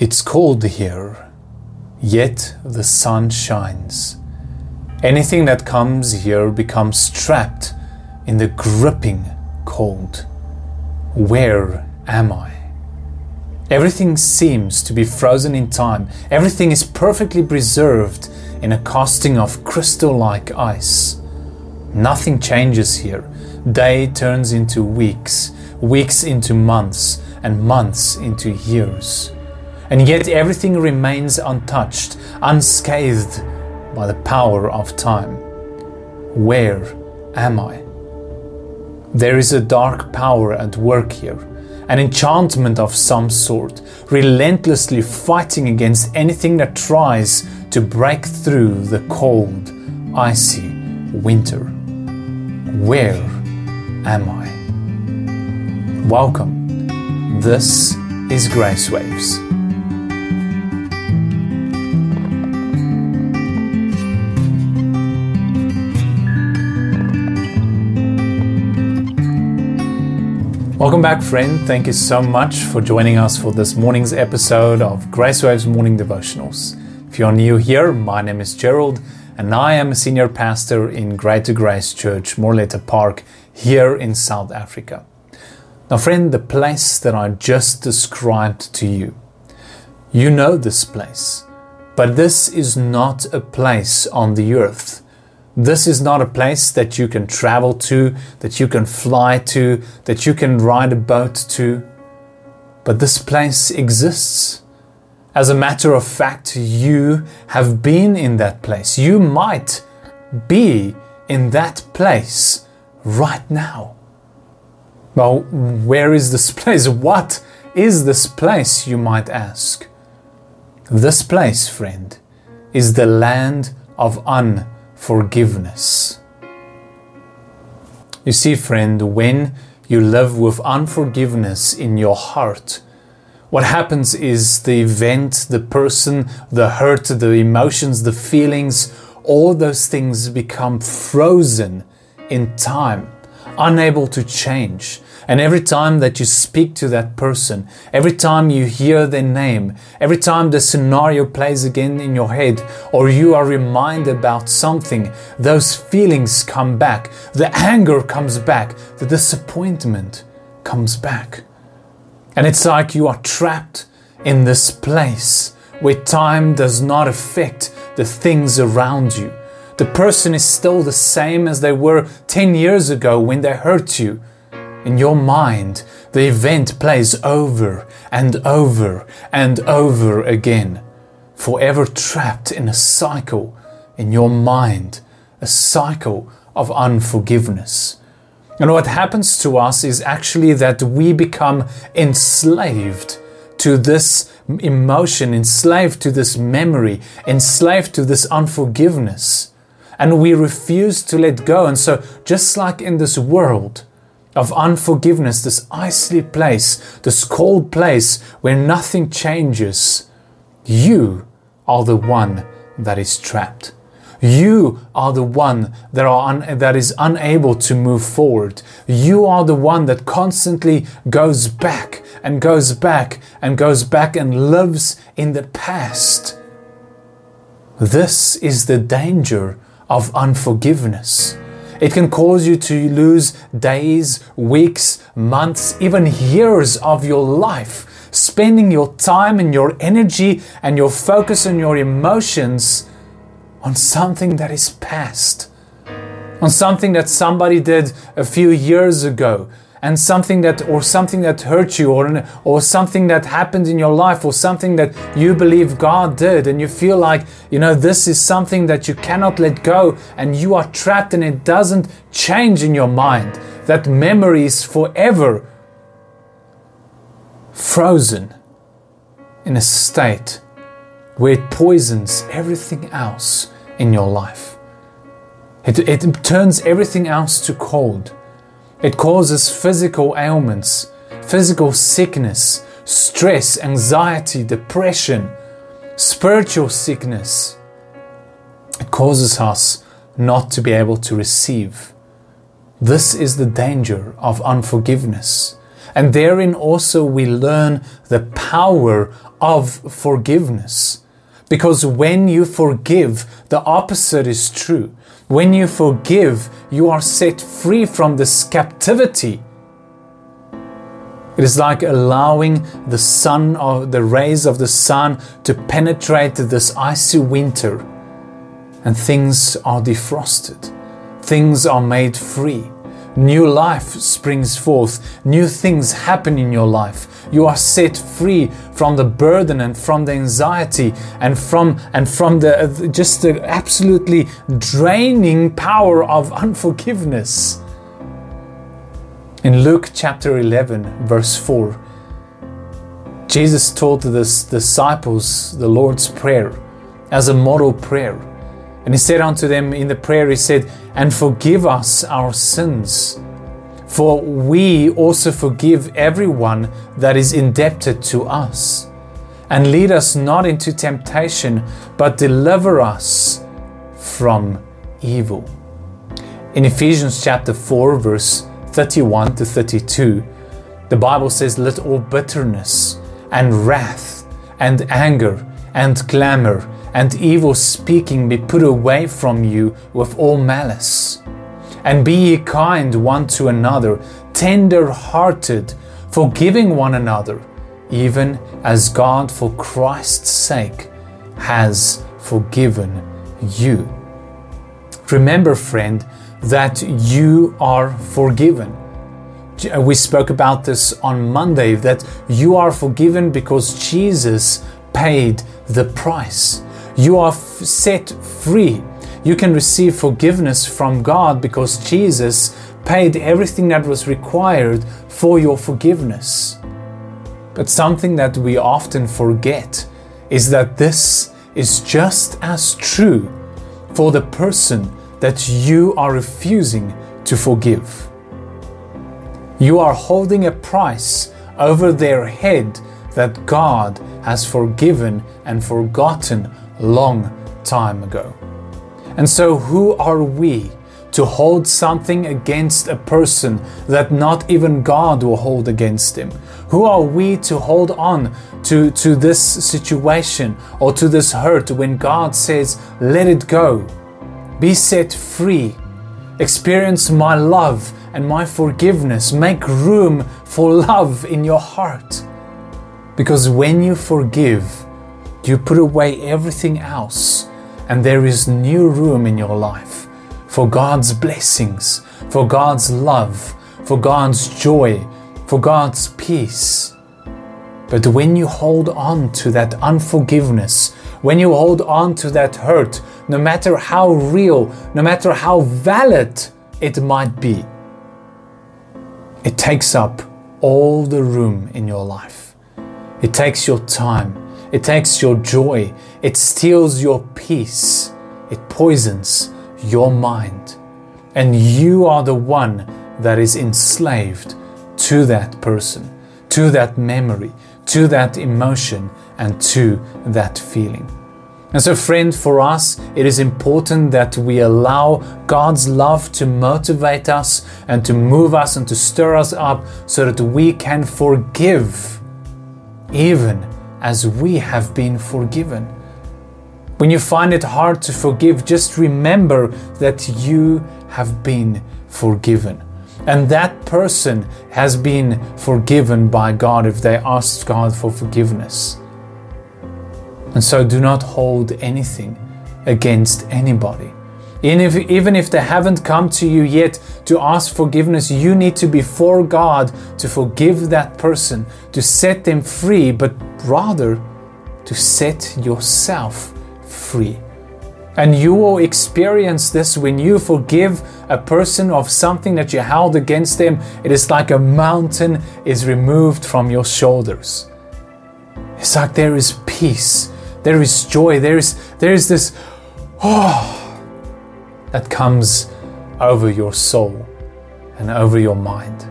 It's cold here, yet the sun shines. Anything that comes here becomes trapped in the gripping cold. Where am I? Everything seems to be frozen in time. Everything is perfectly preserved in a casting of crystal like ice. Nothing changes here. Day turns into weeks, weeks into months, and months into years. And yet everything remains untouched, unscathed by the power of time. Where am I? There is a dark power at work here, an enchantment of some sort, relentlessly fighting against anything that tries to break through the cold, icy winter. Where am I? Welcome. This is Grace Waves. Welcome back, friend. Thank you so much for joining us for this morning's episode of Grace Waves Morning Devotionals. If you're new here, my name is Gerald, and I am a senior pastor in Greater Grace Church, Moreleta Park, here in South Africa. Now, friend, the place that I just described to you, you know this place, but this is not a place on the earth. This is not a place that you can travel to, that you can fly to, that you can ride a boat to. But this place exists. As a matter of fact, you have been in that place. You might be in that place right now. Well, where is this place? What is this place, you might ask? This place, friend, is the land of unbelief forgiveness. You see, friend, when you live with unforgiveness in your heart, what happens is the event, the person, the hurt, the emotions, the feelings, all those things become frozen in time, unable to change. And every time that you speak to that person, every time you hear their name, every time the scenario plays again in your head, or you are reminded about something, those feelings come back. The anger comes back. The disappointment comes back. And it's like you are trapped in this place where time does not affect the things around you. The person is still the same as they were 10 years ago when they hurt you. In your mind, the event plays over and over and over again, forever trapped in a cycle in your mind, a cycle of unforgiveness. And what happens to us is actually that we become enslaved to this emotion, enslaved to this memory, enslaved to this unforgiveness. And we refuse to let go. And so, just like in this world, of unforgiveness, this icy place, this cold place where nothing changes, you are the one that is trapped. You are the one that, are un- that is unable to move forward. You are the one that constantly goes back and goes back and goes back and lives in the past. This is the danger of unforgiveness. It can cause you to lose days, weeks, months, even years of your life, spending your time and your energy and your focus and your emotions on something that is past, on something that somebody did a few years ago, and something that or something that hurt you or or something that happened in your life or something that you believe God did and you feel like you know this is something that you cannot let go and you are trapped and it doesn't change in your mind. That memory is forever frozen in a state where it poisons everything else in your life. It, it turns everything else to cold it causes physical ailments, physical sickness, stress, anxiety, depression, spiritual sickness. It causes us not to be able to receive. This is the danger of unforgiveness. And therein also we learn the power of forgiveness. Because when you forgive, the opposite is true. When you forgive, you are set free from this captivity. It is like allowing the sun of the rays of the sun to penetrate this icy winter, and things are defrosted. Things are made free. New life springs forth. New things happen in your life. You are set free from the burden and from the anxiety and from and from the uh, just the absolutely draining power of unforgiveness. In Luke chapter 11 verse 4 Jesus taught the disciples the Lord's prayer as a model prayer. And he said unto them in the prayer, he said, And forgive us our sins, for we also forgive everyone that is indebted to us. And lead us not into temptation, but deliver us from evil. In Ephesians chapter 4, verse 31 to 32, the Bible says, Let all bitterness and wrath and anger and clamor and evil speaking be put away from you with all malice. And be ye kind one to another, tender hearted, forgiving one another, even as God for Christ's sake has forgiven you. Remember, friend, that you are forgiven. We spoke about this on Monday that you are forgiven because Jesus paid the price. You are set free. You can receive forgiveness from God because Jesus paid everything that was required for your forgiveness. But something that we often forget is that this is just as true for the person that you are refusing to forgive. You are holding a price over their head that God has forgiven and forgotten long time ago. And so, who are we to hold something against a person that not even God will hold against him? Who are we to hold on to, to this situation or to this hurt when God says, let it go, be set free, experience my love and my forgiveness, make room for love in your heart? Because when you forgive, you put away everything else, and there is new room in your life for God's blessings, for God's love, for God's joy, for God's peace. But when you hold on to that unforgiveness, when you hold on to that hurt, no matter how real, no matter how valid it might be, it takes up all the room in your life. It takes your time. It takes your joy, it steals your peace, it poisons your mind. And you are the one that is enslaved to that person, to that memory, to that emotion, and to that feeling. And so, friend, for us, it is important that we allow God's love to motivate us and to move us and to stir us up so that we can forgive even as we have been forgiven. When you find it hard to forgive, just remember that you have been forgiven. And that person has been forgiven by God if they asked God for forgiveness. And so do not hold anything against anybody. Even if, even if they haven't come to you yet to ask forgiveness, you need to be for God to forgive that person, to set them free, but rather to set yourself free. And you will experience this when you forgive a person of something that you held against them. It is like a mountain is removed from your shoulders. It's like there is peace, there is joy, there is, there is this, oh, that comes over your soul and over your mind.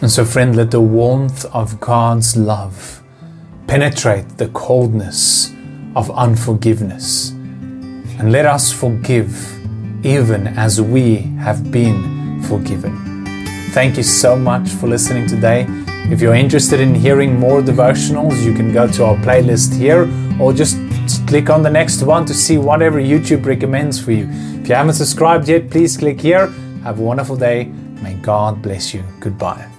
And so, friend, let the warmth of God's love penetrate the coldness of unforgiveness. And let us forgive even as we have been forgiven. Thank you so much for listening today. If you're interested in hearing more devotionals, you can go to our playlist here or just click on the next one to see whatever YouTube recommends for you. If you haven't subscribed yet, please click here. Have a wonderful day. May God bless you. Goodbye.